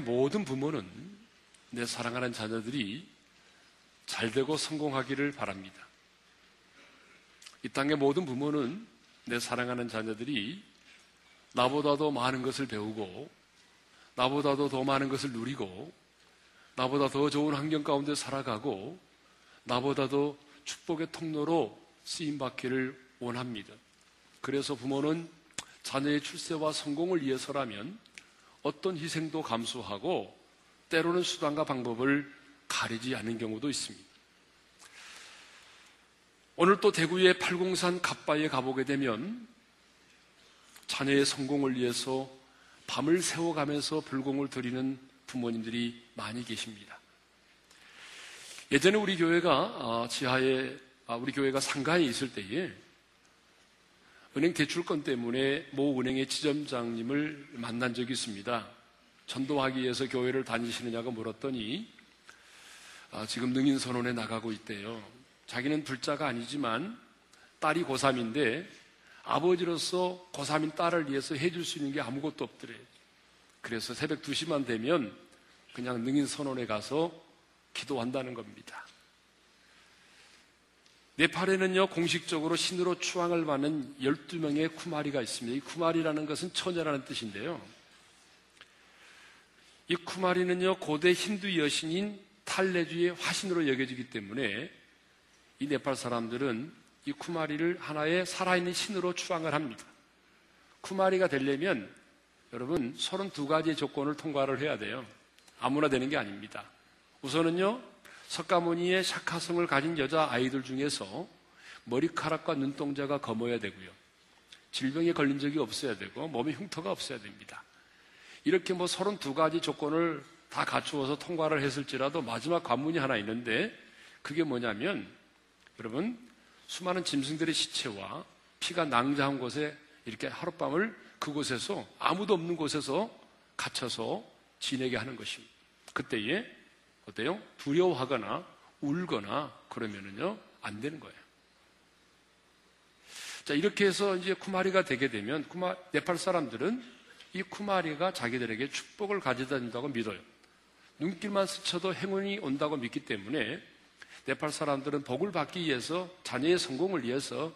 모든 부모는 내 사랑하는 자녀들이 잘 되고 성공하기를 바랍니다. 이 땅의 모든 부모는 내 사랑하는 자녀들이 나보다도 많은 것을 배우고 나보다도 더 많은 것을 누리고 나보다 더 좋은 환경 가운데 살아가고 나보다도 축복의 통로로 쓰임 받기를 원합니다. 그래서 부모는 자녀의 출세와 성공을 위해서라면 어떤 희생도 감수하고 때로는 수단과 방법을 가리지 않는 경우도 있습니다. 오늘 또 대구의 팔공산 갑바에 가보게 되면 자녀의 성공을 위해서 밤을 새워가면서 불공을 드리는 부모님들이 많이 계십니다. 예전에 우리 교회가 아, 지하에 아, 우리 교회가 상가에 있을 때에 은행 대출권 때문에 모 은행의 지점장님을 만난 적이 있습니다. 전도하기 위해서 교회를 다니시느냐고 물었더니 아, 지금 능인 선언에 나가고 있대요. 자기는 불자가 아니지만 딸이 고3인데 아버지로서 고3인 딸을 위해서 해줄 수 있는 게 아무것도 없더래. 그래서 새벽 2시만 되면 그냥 능인 선언에 가서 기도한다는 겁니다. 네팔에는요, 공식적으로 신으로 추앙을 받는 12명의 쿠마리가 있습니다. 이 쿠마리라는 것은 처녀라는 뜻인데요. 이 쿠마리는요, 고대 힌두 여신인 탈레주의 화신으로 여겨지기 때문에 이 네팔 사람들은 이 쿠마리를 하나의 살아있는 신으로 추앙을 합니다. 쿠마리가 되려면 여러분 32가지의 조건을 통과를 해야 돼요. 아무나 되는 게 아닙니다. 우선은요, 석가모니의 샤카성을 가진 여자 아이들 중에서 머리카락과 눈동자가 검어야 되고요. 질병에 걸린 적이 없어야 되고 몸에 흉터가 없어야 됩니다. 이렇게 뭐 32가지 조건을 다 갖추어서 통과를 했을지라도 마지막 관문이 하나 있는데 그게 뭐냐면 여러분 수많은 짐승들의 시체와 피가 낭자한 곳에 이렇게 하룻밤을 그곳에서 아무도 없는 곳에서 갇혀서 지내게 하는 것입니다. 그때에 어때요? 두려워하거나 울거나 그러면은요 안 되는 거예요. 자 이렇게 해서 이제 쿠마리가 되게 되면 쿠마 네팔 사람들은 이 쿠마리가 자기들에게 축복을 가져다 준다고 믿어요. 눈길만 스쳐도 행운이 온다고 믿기 때문에 네팔 사람들은 복을 받기 위해서 자녀의 성공을 위해서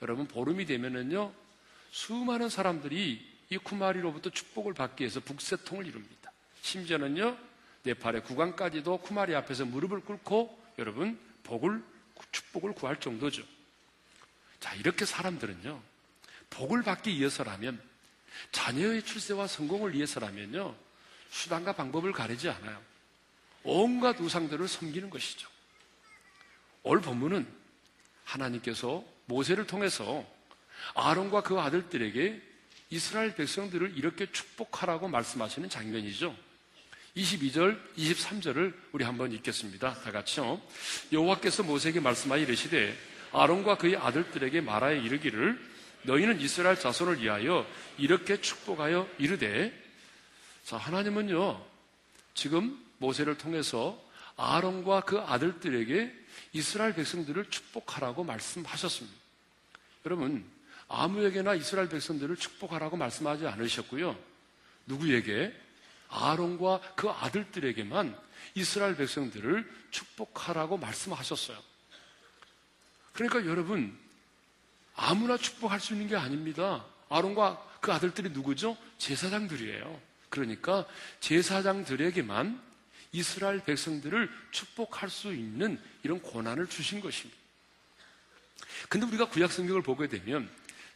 여러분 보름이 되면은요 수많은 사람들이 이 쿠마리로부터 축복을 받기 위해서 북새통을 이룹니다. 심지어는요 네팔의 국왕까지도 쿠마리 앞에서 무릎을 꿇고 여러분 복을 축복을 구할 정도죠. 자 이렇게 사람들은요 복을 받기 위해서라면 자녀의 출세와 성공을 위해서라면요 수단과 방법을 가리지 않아요. 온갖 우상들을 섬기는 것이죠. 오늘 본문은 하나님께서 모세를 통해서 아론과 그 아들들에게 이스라엘 백성들을 이렇게 축복하라고 말씀하시는 장면이죠. 22절, 23절을 우리 한번 읽겠습니다. 다 같이요. 여호와께서 모세에게 말씀하여 이르시되 아론과 그의 아들들에게 말하여 이르기를 너희는 이스라엘 자손을 위하여 이렇게 축복하여 이르되 자 하나님은요 지금 모세를 통해서 아론과 그 아들들에게 이스라엘 백성들을 축복하라고 말씀하셨습니다. 여러분 아무에게나 이스라엘 백성들을 축복하라고 말씀하지 않으셨고요. 누구에게? 아론과 그 아들들에게만 이스라엘 백성들을 축복하라고 말씀하셨어요. 그러니까 여러분, 아무나 축복할 수 있는 게 아닙니다. 아론과 그 아들들이 누구죠? 제사장들이에요. 그러니까 제사장들에게만 이스라엘 백성들을 축복할 수 있는 이런 권한을 주신 것입니다. 근데 우리가 구약 성경을 보게 되면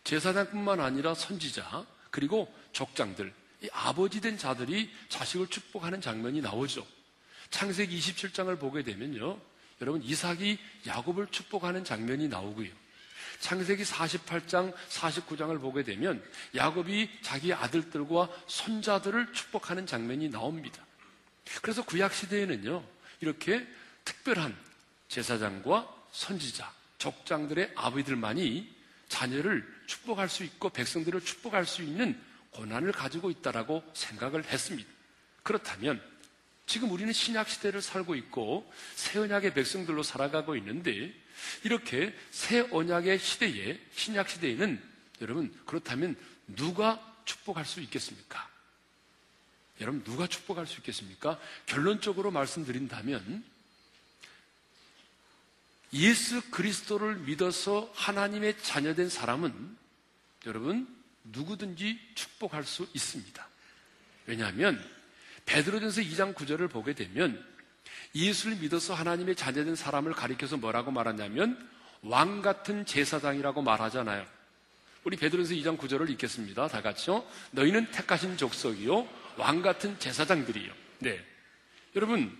제사장뿐만 아니라 선지자 그리고 족장들 이 아버지 된 자들이 자식을 축복하는 장면이 나오죠. 창세기 27장을 보게 되면요. 여러분 이삭이 야곱을 축복하는 장면이 나오고요. 창세기 48장, 49장을 보게 되면 야곱이 자기 아들들과 손자들을 축복하는 장면이 나옵니다. 그래서 구약 시대에는요. 이렇게 특별한 제사장과 선지자, 족장들의 아버지들만이 자녀를 축복할 수 있고 백성들을 축복할 수 있는 권한을 가지고 있다라고 생각을 했습니다. 그렇다면 지금 우리는 신약 시대를 살고 있고 새 언약의 백성들로 살아가고 있는데 이렇게 새 언약의 시대에 신약 시대에는 여러분 그렇다면 누가 축복할 수 있겠습니까? 여러분 누가 축복할 수 있겠습니까? 결론적으로 말씀드린다면 예수 그리스도를 믿어서 하나님의 자녀된 사람은 여러분 누구든지 축복할 수 있습니다. 왜냐하면 베드로전서 2장 9절을 보게 되면 예수를 믿어서 하나님의 자녀된 사람을 가리켜서 뭐라고 말하냐면 왕 같은 제사장이라고 말하잖아요. 우리 베드로전서 2장 9절을 읽겠습니다. 다 같이요. 너희는 택하신 족속이요 왕 같은 제사장들이요. 네. 여러분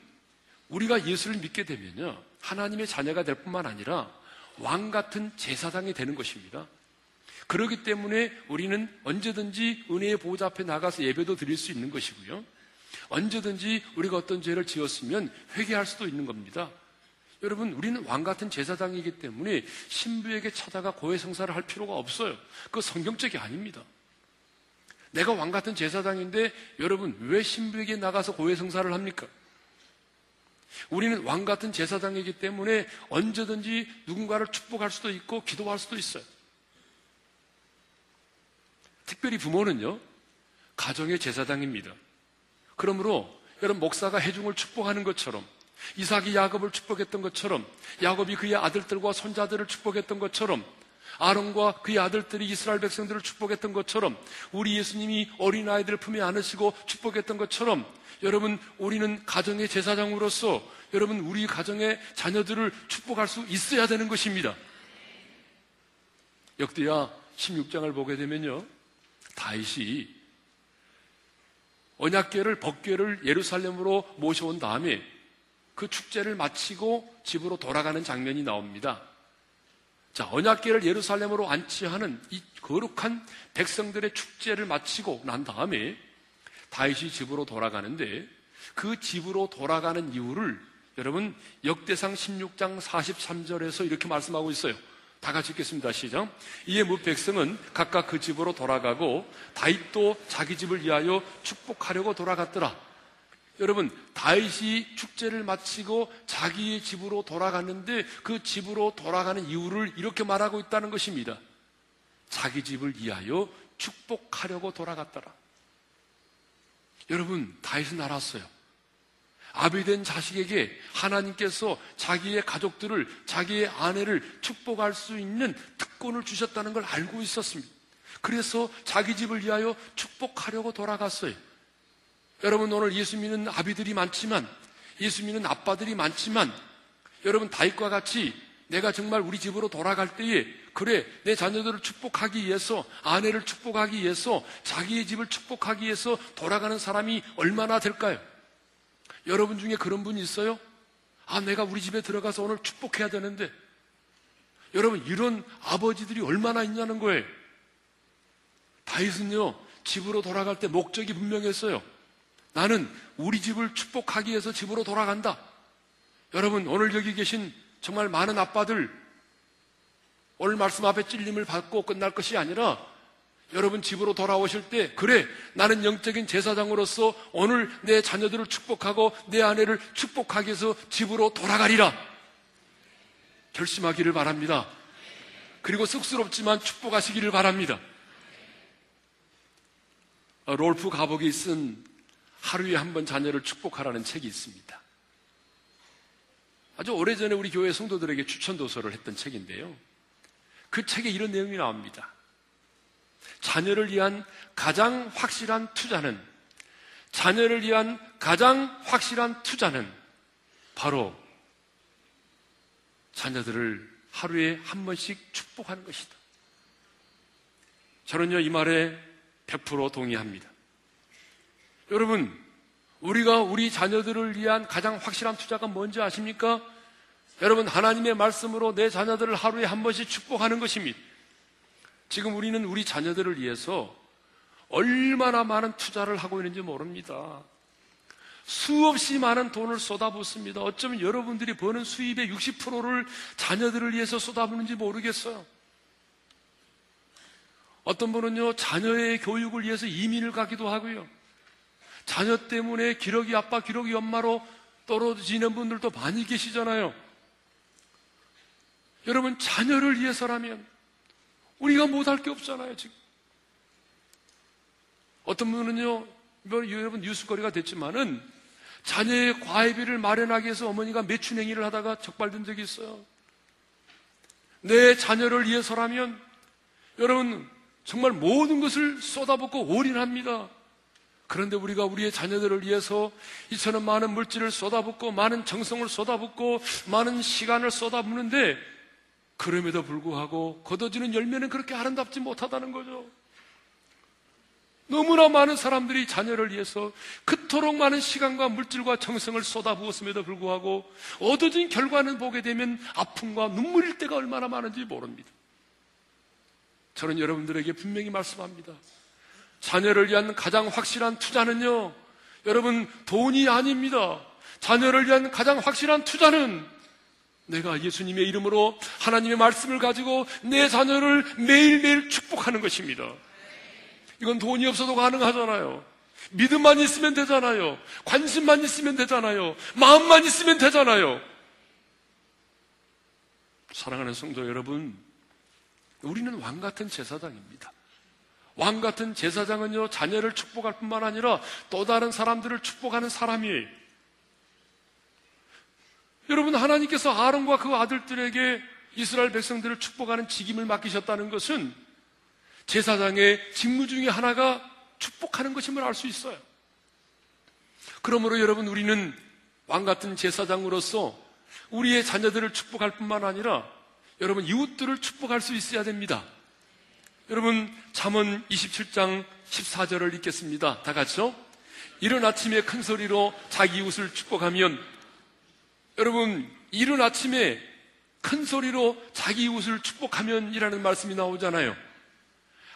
우리가 예수를 믿게 되면요. 하나님의 자녀가 될 뿐만 아니라 왕 같은 제사장이 되는 것입니다. 그렇기 때문에 우리는 언제든지 은혜의 보호자 앞에 나가서 예배도 드릴 수 있는 것이고요. 언제든지 우리가 어떤 죄를 지었으면 회개할 수도 있는 겁니다. 여러분, 우리는 왕 같은 제사장이기 때문에 신부에게 찾아가 고해성사를 할 필요가 없어요. 그 성경적이 아닙니다. 내가 왕 같은 제사장인데 여러분, 왜 신부에게 나가서 고해성사를 합니까? 우리는 왕 같은 제사장이기 때문에 언제든지 누군가를 축복할 수도 있고 기도할 수도 있어요. 특별히 부모는요, 가정의 제사장입니다. 그러므로 여러분 목사가 해중을 축복하는 것처럼 이삭이 야곱을 축복했던 것처럼 야곱이 그의 아들들과 손자들을 축복했던 것처럼 아론과 그의 아들들이 이스라엘 백성들을 축복했던 것처럼 우리 예수님이 어린 아이들을 품에 안으시고 축복했던 것처럼 여러분 우리는 가정의 제사장으로서 여러분 우리 가정의 자녀들을 축복할 수 있어야 되는 것입니다. 역대야 16장을 보게 되면요. 다윗이 언약궤를 법궤를 예루살렘으로 모셔온 다음에 그 축제를 마치고 집으로 돌아가는 장면이 나옵니다. 자, 언약궤를 예루살렘으로 안치하는 이 거룩한 백성들의 축제를 마치고 난 다음에 다윗이 집으로 돌아가는데 그 집으로 돌아가는 이유를 여러분 역대상 16장 43절에서 이렇게 말씀하고 있어요. 다 같이 읽겠습니다. 시작. 이에 무 백성은 각각 그 집으로 돌아가고 다윗도 자기 집을 위하여 축복하려고 돌아갔더라. 여러분 다윗이 축제를 마치고 자기의 집으로 돌아갔는데 그 집으로 돌아가는 이유를 이렇게 말하고 있다는 것입니다. 자기 집을 위하여 축복하려고 돌아갔더라. 여러분 다윗은 알았어요. 아비된 자식에게 하나님께서 자기의 가족들을 자기의 아내를 축복할 수 있는 특권을 주셨다는 걸 알고 있었습니다. 그래서 자기 집을 위하여 축복하려고 돌아갔어요. 여러분 오늘 예수 믿는 아비들이 많지만 예수 믿는 아빠들이 많지만 여러분 다윗과 같이 내가 정말 우리 집으로 돌아갈 때에 그래 내 자녀들을 축복하기 위해서 아내를 축복하기 위해서 자기의 집을 축복하기 위해서 돌아가는 사람이 얼마나 될까요? 여러분 중에 그런 분이 있어요? 아 내가 우리 집에 들어가서 오늘 축복해야 되는데 여러분 이런 아버지들이 얼마나 있냐는 거예요. 다윗은요 집으로 돌아갈 때 목적이 분명했어요. 나는 우리 집을 축복하기 위해서 집으로 돌아간다. 여러분, 오늘 여기 계신 정말 많은 아빠들, 오늘 말씀 앞에 찔림을 받고 끝날 것이 아니라 여러분 집으로 돌아오실 때, 그래, 나는 영적인 제사장으로서 오늘 내 자녀들을 축복하고 내 아내를 축복하기 위해서 집으로 돌아가리라. 결심하기를 바랍니다. 그리고 쑥스럽지만 축복하시기를 바랍니다. 롤프 가복이 쓴 하루에 한 번 자녀를 축복하라는 책이 있습니다. 아주 오래전에 우리 교회 성도들에게 추천 도서를 했던 책인데요. 그 책에 이런 내용이 나옵니다. 자녀를 위한 가장 확실한 투자는 자녀를 위한 가장 확실한 투자는 바로 자녀들을 하루에 한 번씩 축복하는 것이다. 저는요, 이 말에 100% 동의합니다. 여러분, 우리가 우리 자녀들을 위한 가장 확실한 투자가 뭔지 아십니까? 여러분, 하나님의 말씀으로 내 자녀들을 하루에 한 번씩 축복하는 것입니다. 지금 우리는 우리 자녀들을 위해서 얼마나 많은 투자를 하고 있는지 모릅니다. 수없이 많은 돈을 쏟아붓습니다. 어쩌면 여러분들이 버는 수입의 60%를 자녀들을 위해서 쏟아붓는지 모르겠어요. 어떤 분은요, 자녀의 교육을 위해서 이민을 가기도 하고요. 자녀 때문에 기러기 아빠, 기러기 엄마로 떨어지는 분들도 많이 계시잖아요. 여러분, 자녀를 위해서라면 우리가 못할 게 없잖아요, 지금. 어떤 분은요, 뭐 여러분 뉴스거리가 됐지만은 자녀의 과외비를 마련하기 위해서 어머니가 매춘행위를 하다가 적발된 적이 있어요. 내 자녀를 위해서라면 여러분 정말 모든 것을 쏟아붓고 올인합니다. 그런데 우리가 우리의 자녀들을 위해서 이처럼 많은 물질을 쏟아붓고 많은 정성을 쏟아붓고 많은 시간을 쏟아붓는데 그럼에도 불구하고 거둬지는 열매는 그렇게 아름답지 못하다는 거죠. 너무나 많은 사람들이 자녀를 위해서 그토록 많은 시간과 물질과 정성을 쏟아부었음에도 불구하고 얻어진 결과는 보게 되면 아픔과 눈물일 때가 얼마나 많은지 모릅니다. 저는 여러분들에게 분명히 말씀합니다. 자녀를 위한 가장 확실한 투자는요, 여러분, 돈이 아닙니다. 자녀를 위한 가장 확실한 투자는 내가 예수님의 이름으로 하나님의 말씀을 가지고 내 자녀를 매일매일 축복하는 것입니다. 이건 돈이 없어도 가능하잖아요. 믿음만 있으면 되잖아요. 관심만 있으면 되잖아요. 마음만 있으면 되잖아요. 사랑하는 성도 여러분, 우리는 왕 같은 제사장입니다. 왕 같은 제사장은요, 자녀를 축복할 뿐만 아니라 또 다른 사람들을 축복하는 사람이에요. 여러분, 하나님께서 아론과 그 아들들에게 이스라엘 백성들을 축복하는 직임을 맡기셨다는 것은 제사장의 직무 중에 하나가 축복하는 것임을 알 수 있어요. 그러므로 여러분 우리는 왕 같은 제사장으로서 우리의 자녀들을 축복할 뿐만 아니라 여러분 이웃들을 축복할 수 있어야 됩니다. 여러분 잠언 27장 14절을 읽겠습니다. 다 같이요. 이른 아침에 큰 소리로 자기 이웃을 축복하면 여러분 이른 아침에 큰 소리로 자기 이웃을 축복하면이라는 말씀이 나오잖아요.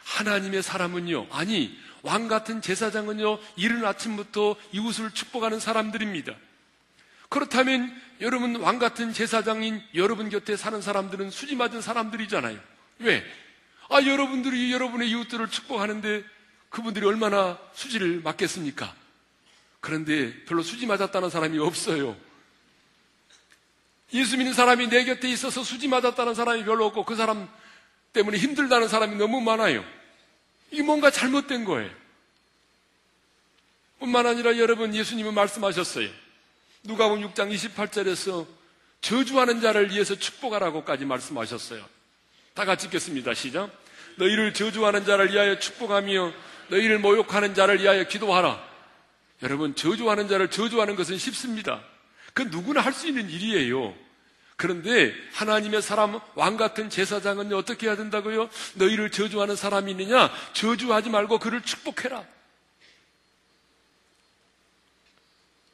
하나님의 사람은요, 아니, 왕 같은 제사장은요, 이른 아침부터 이웃을 축복하는 사람들입니다. 그렇다면 여러분 왕 같은 제사장인 여러분 곁에 사는 사람들은 수지 맞은 사람들이잖아요. 왜? 아, 여러분들이 여러분의 이웃들을 축복하는데 그분들이 얼마나 수지를 맞겠습니까? 그런데 별로 수지 맞았다는 사람이 없어요. 예수 믿는 사람이 내 곁에 있어서 수지 맞았다는 사람이 별로 없고 그 사람 때문에 힘들다는 사람이 너무 많아요. 이게 뭔가 잘못된 거예요. 뿐만 아니라 여러분 예수님은 말씀하셨어요. 누가복음 6장 28절에서 저주하는 자를 위해서 축복하라고까지 말씀하셨어요. 다 같이 읽겠습니다. 시작. 너희를 저주하는 자를 위하여 축복하며 너희를 모욕하는 자를 위하여 기도하라. 여러분 저주하는 자를 저주하는 것은 쉽습니다. 그 누구나 할 수 있는 일이에요. 그런데 하나님의 사람 왕 같은 제사장은 어떻게 해야 된다고요? 너희를 저주하는 사람이 있느냐? 저주하지 말고 그를 축복해라.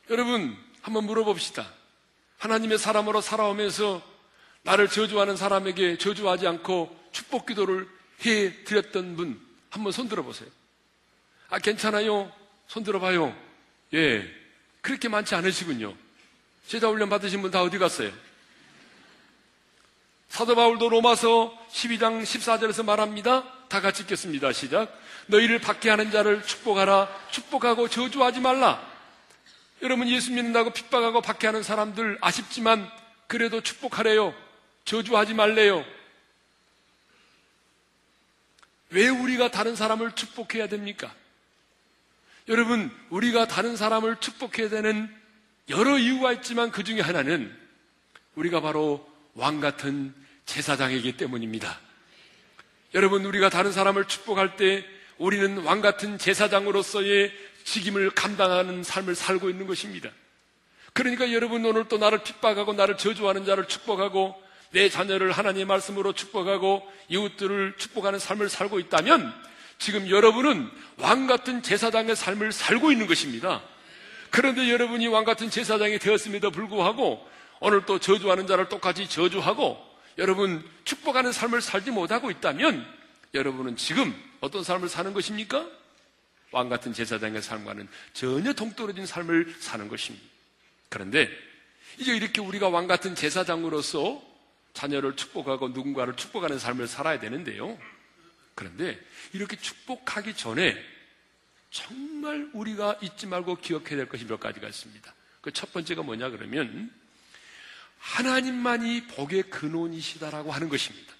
여러분, 한번 물어봅시다. 하나님의 사람으로 살아오면서 나를 저주하는 사람에게 저주하지 않고 축복 기도를 해 드렸던 분, 한번 손 들어 보세요. 아, 괜찮아요. 손 들어 봐요. 예. 그렇게 많지 않으시군요. 제자 훈련 받으신 분 다 어디 갔어요? 사도 바울도 로마서 12장 14절에서 말합니다. 다 같이 읽겠습니다. 시작. 너희를 박해하는 자를 축복하라. 축복하고 저주하지 말라. 여러분 예수 믿는다고 핍박하고 박해하는 사람들 아쉽지만 그래도 축복하래요. 저주하지 말래요. 왜 우리가 다른 사람을 축복해야 됩니까? 여러분, 우리가 다른 사람을 축복해야 되는 여러 이유가 있지만 그 중에 하나는 우리가 바로 왕 같은 제사장이기 때문입니다. 여러분, 우리가 다른 사람을 축복할 때 우리는 왕 같은 제사장으로서의 직임을 감당하는 삶을 살고 있는 것입니다. 그러니까 여러분 오늘 또 나를 핍박하고 나를 저주하는 자를 축복하고 내 자녀를 하나님의 말씀으로 축복하고 이웃들을 축복하는 삶을 살고 있다면 지금 여러분은 왕 같은 제사장의 삶을 살고 있는 것입니다. 그런데 여러분이 왕 같은 제사장이 되었음에도 불구하고 오늘 또 저주하는 자를 똑같이 저주하고 여러분 축복하는 삶을 살지 못하고 있다면 여러분은 지금 어떤 삶을 사는 것입니까? 왕 같은 제사장의 삶과는 전혀 동떨어진 삶을 사는 것입니다. 그런데 이제 이렇게 우리가 왕 같은 제사장으로서 자녀를 축복하고 누군가를 축복하는 삶을 살아야 되는데요. 그런데 이렇게 축복하기 전에 정말 우리가 잊지 말고 기억해야 될 것이 몇 가지가 있습니다. 그 첫 번째가 뭐냐 그러면 하나님만이 복의 근원이시다라고 하는 것입니다.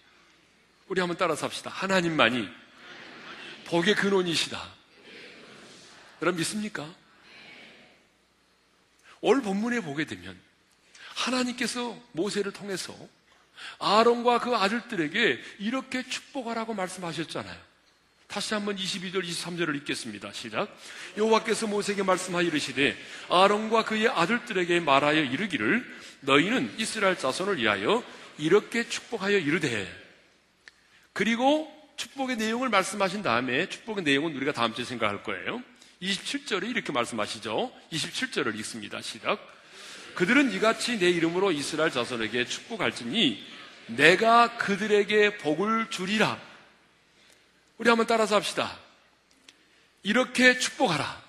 우리 한번 따라서 합시다. 하나님만이 복의 근원이시다. 여러분 믿습니까? 올 본문에 보게 되면 하나님께서 모세를 통해서 아론과 그 아들들에게 이렇게 축복하라고 말씀하셨잖아요. 다시 한번 22절, 23절을 읽겠습니다. 시작. 여호와께서 모세에게 말씀하여 이르시되 아론과 그의 아들들에게 말하여 이르기를 너희는 이스라엘 자손을 위하여 이렇게 축복하여 이르되 그리고 축복의 내용을 말씀하신 다음에 축복의 내용은 우리가 다음 주에 생각할 거예요. 27절에 이렇게 말씀하시죠. 27절을 읽습니다. 시작. 그들은 이같이 내 이름으로 이스라엘 자손에게 축복할지니 내가 그들에게 복을 주리라. 우리 한번 따라서 합시다. 이렇게 축복하라.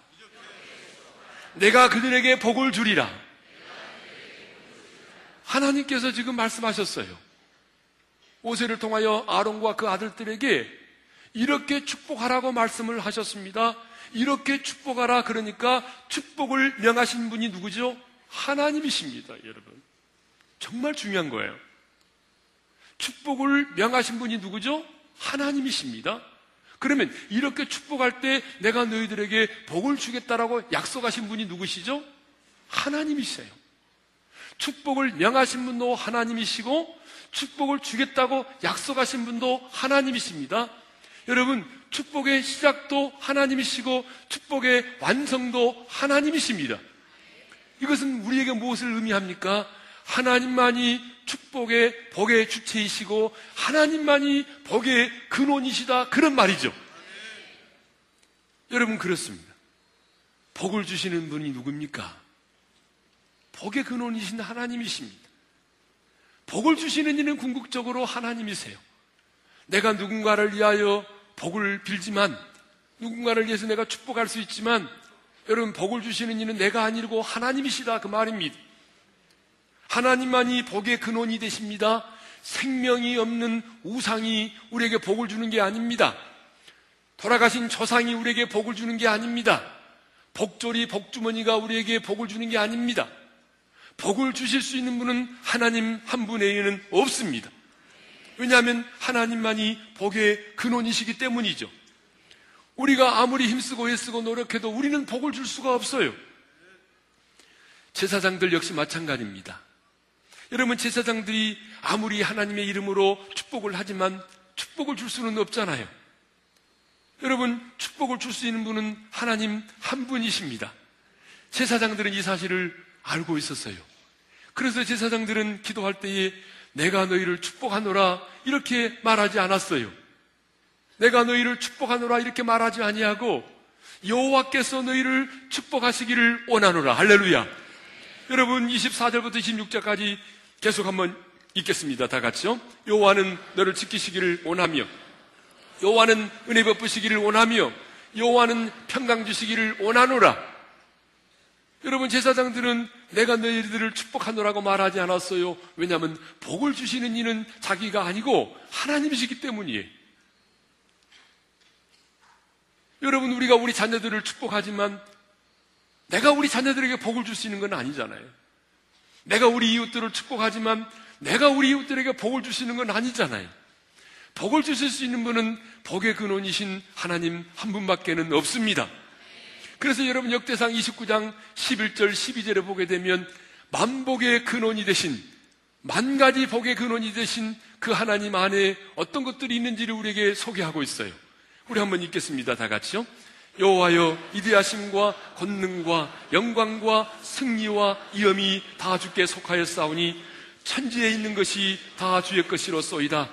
내가 그들에게 복을 주리라. 하나님께서 지금 말씀하셨어요. 오세를 통하여 아론과 그 아들들에게 이렇게 축복하라고 말씀을 하셨습니다. 이렇게 축복하라 그러니까 축복을 명하신 분이 누구죠? 하나님이십니다, 여러분. 정말 중요한 거예요. 축복을 명하신 분이 누구죠? 하나님이십니다. 그러면 이렇게 축복할 때 내가 너희들에게 복을 주겠다라고 약속하신 분이 누구시죠? 하나님이세요. 축복을 명하신 분도 하나님이시고 축복을 주겠다고 약속하신 분도 하나님이십니다. 여러분, 축복의 시작도 하나님이시고 축복의 완성도 하나님이십니다. 이것은 우리에게 무엇을 의미합니까? 하나님만이 축복의 복의 주체이시고 하나님만이 복의 근원이시다 그런 말이죠. 여러분 그렇습니다. 복을 주시는 분이 누굽니까? 복의 근원이신 하나님이십니다. 복을 주시는 이는 궁극적으로 하나님이세요. 내가 누군가를 위하여 복을 빌지만 누군가를 위해서 내가 축복할 수 있지만 여러분 복을 주시는 이는 내가 아니고 하나님이시다 그 말입니다. 하나님만이 복의 근원이 되십니다. 생명이 없는 우상이 우리에게 복을 주는 게 아닙니다. 돌아가신 조상이 우리에게 복을 주는 게 아닙니다. 복조리 복주머니가 우리에게 복을 주는 게 아닙니다. 복을 주실 수 있는 분은 하나님 한 분 외에는 없습니다. 왜냐하면 하나님만이 복의 근원이시기 때문이죠. 우리가 아무리 힘쓰고 애쓰고 노력해도 우리는 복을 줄 수가 없어요. 제사장들 역시 마찬가지입니다. 여러분 제사장들이 아무리 하나님의 이름으로 축복을 하지만 축복을 줄 수는 없잖아요. 여러분 축복을 줄 수 있는 분은 하나님 한 분이십니다. 제사장들은 이 사실을 알고 있었어요. 그래서 제사장들은 기도할 때에 내가 너희를 축복하노라 이렇게 말하지 않았어요. 내가 너희를 축복하노라 이렇게 말하지 아니하고 여호와께서 너희를 축복하시기를 원하노라 할렐루야. 여러분 24절부터 26절까지 계속 한번 읽겠습니다. 다 같이요. 여호와는 너를 지키시기를 원하며 여호와는 은혜 베푸시기를 원하며 여호와는 평강 주시기를 원하노라. 여러분 제사장들은 내가 너희들을 축복하노라고 말하지 않았어요. 왜냐하면 복을 주시는 이는 자기가 아니고 하나님이시기 때문이에요. 여러분 우리가 우리 자녀들을 축복하지만 내가 우리 자녀들에게 복을 줄 수 있는 건 아니잖아요. 내가 우리 이웃들을 축복하지만 내가 우리 이웃들에게 복을 주시는 건 아니잖아요. 복을 주실 수 있는 분은 복의 근원이신 하나님 한 분밖에는 없습니다. 그래서 여러분 역대상 29장 11절 12절에 보게 되면 만복의 근원이 되신 만 가지 복의 근원이 되신 그 하나님 안에 어떤 것들이 있는지를 우리에게 소개하고 있어요. 우리 한번 읽겠습니다. 다 같이요. 여호와여 이대하심과 권능과 영광과 승리와 이엄이 다 주께 속하였사오니 천지에 있는 것이 다 주의 것이로소이다.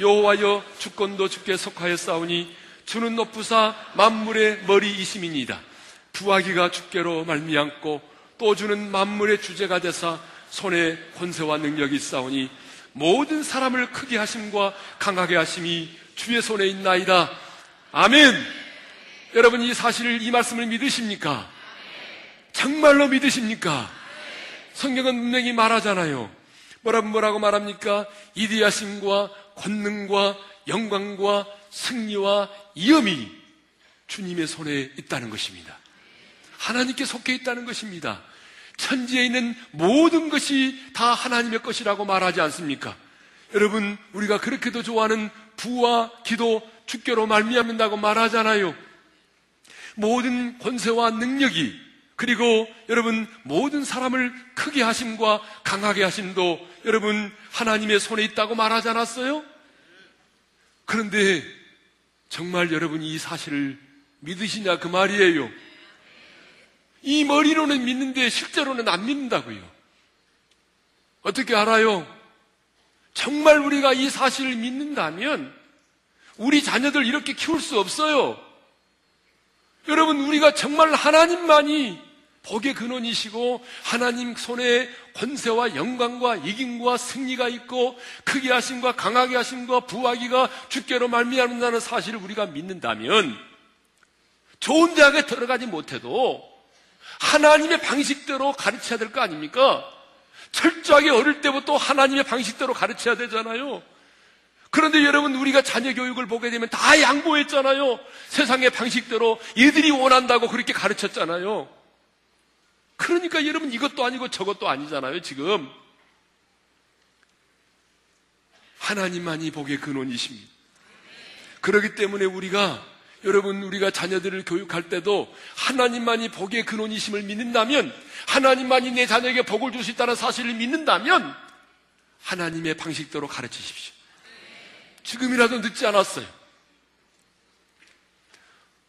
여호와여 주권도 주께 속하였사오니 주는 높으사 만물의 머리이심이니이다. 부하기가 주께로 말미암고 또 주는 만물의 주제가 되사 손에 권세와 능력이 있사오니 모든 사람을 크게 하심과 강하게 하심이 주의 손에 있나이다. 아멘. 여러분 이 사실을 이 말씀을 믿으십니까? 정말로 믿으십니까? 성경은 분명히 말하잖아요. 뭐라고 뭐라고 말합니까? 이디하심과 권능과 영광과 승리와 이엄이 주님의 손에 있다는 것입니다. 하나님께 속해 있다는 것입니다. 천지에 있는 모든 것이 다 하나님의 것이라고 말하지 않습니까? 여러분, 우리가 그렇게도 좋아하는 부와 기도, 주께로 말미암는다고 말하잖아요. 모든 권세와 능력이 그리고 여러분 모든 사람을 크게 하심과 강하게 하심도 여러분 하나님의 손에 있다고 말하지 않았어요? 그런데 정말 여러분 이 사실을 믿으시냐 그 말이에요. 이 머리로는 믿는데 실제로는 안 믿는다고요. 어떻게 알아요? 정말 우리가 이 사실을 믿는다면 우리 자녀들 이렇게 키울 수 없어요. 여러분, 우리가 정말 하나님만이 복의 근원이시고 하나님 손에 권세와 영광과 이김과 승리가 있고 크게 하심과 강하게 하심과 부하기가 주께로 말미암는다는 사실을 우리가 믿는다면 좋은 대학에 들어가지 못해도 하나님의 방식대로 가르쳐야 될 거 아닙니까? 철저하게 어릴 때부터 하나님의 방식대로 가르쳐야 되잖아요. 그런데 여러분 우리가 자녀 교육을 보게 되면 다 양보했잖아요. 세상의 방식대로 얘들이 원한다고 그렇게 가르쳤잖아요. 그러니까 여러분 이것도 아니고 저것도 아니잖아요, 지금. 하나님만이 복의 근원이십니다. 그렇기 때문에 우리가 여러분 우리가 자녀들을 교육할 때도 하나님만이 복의 근원이심을 믿는다면 하나님만이 내 자녀에게 복을 줄 수 있다는 사실을 믿는다면 하나님의 방식대로 가르치십시오. 지금이라도 늦지 않았어요.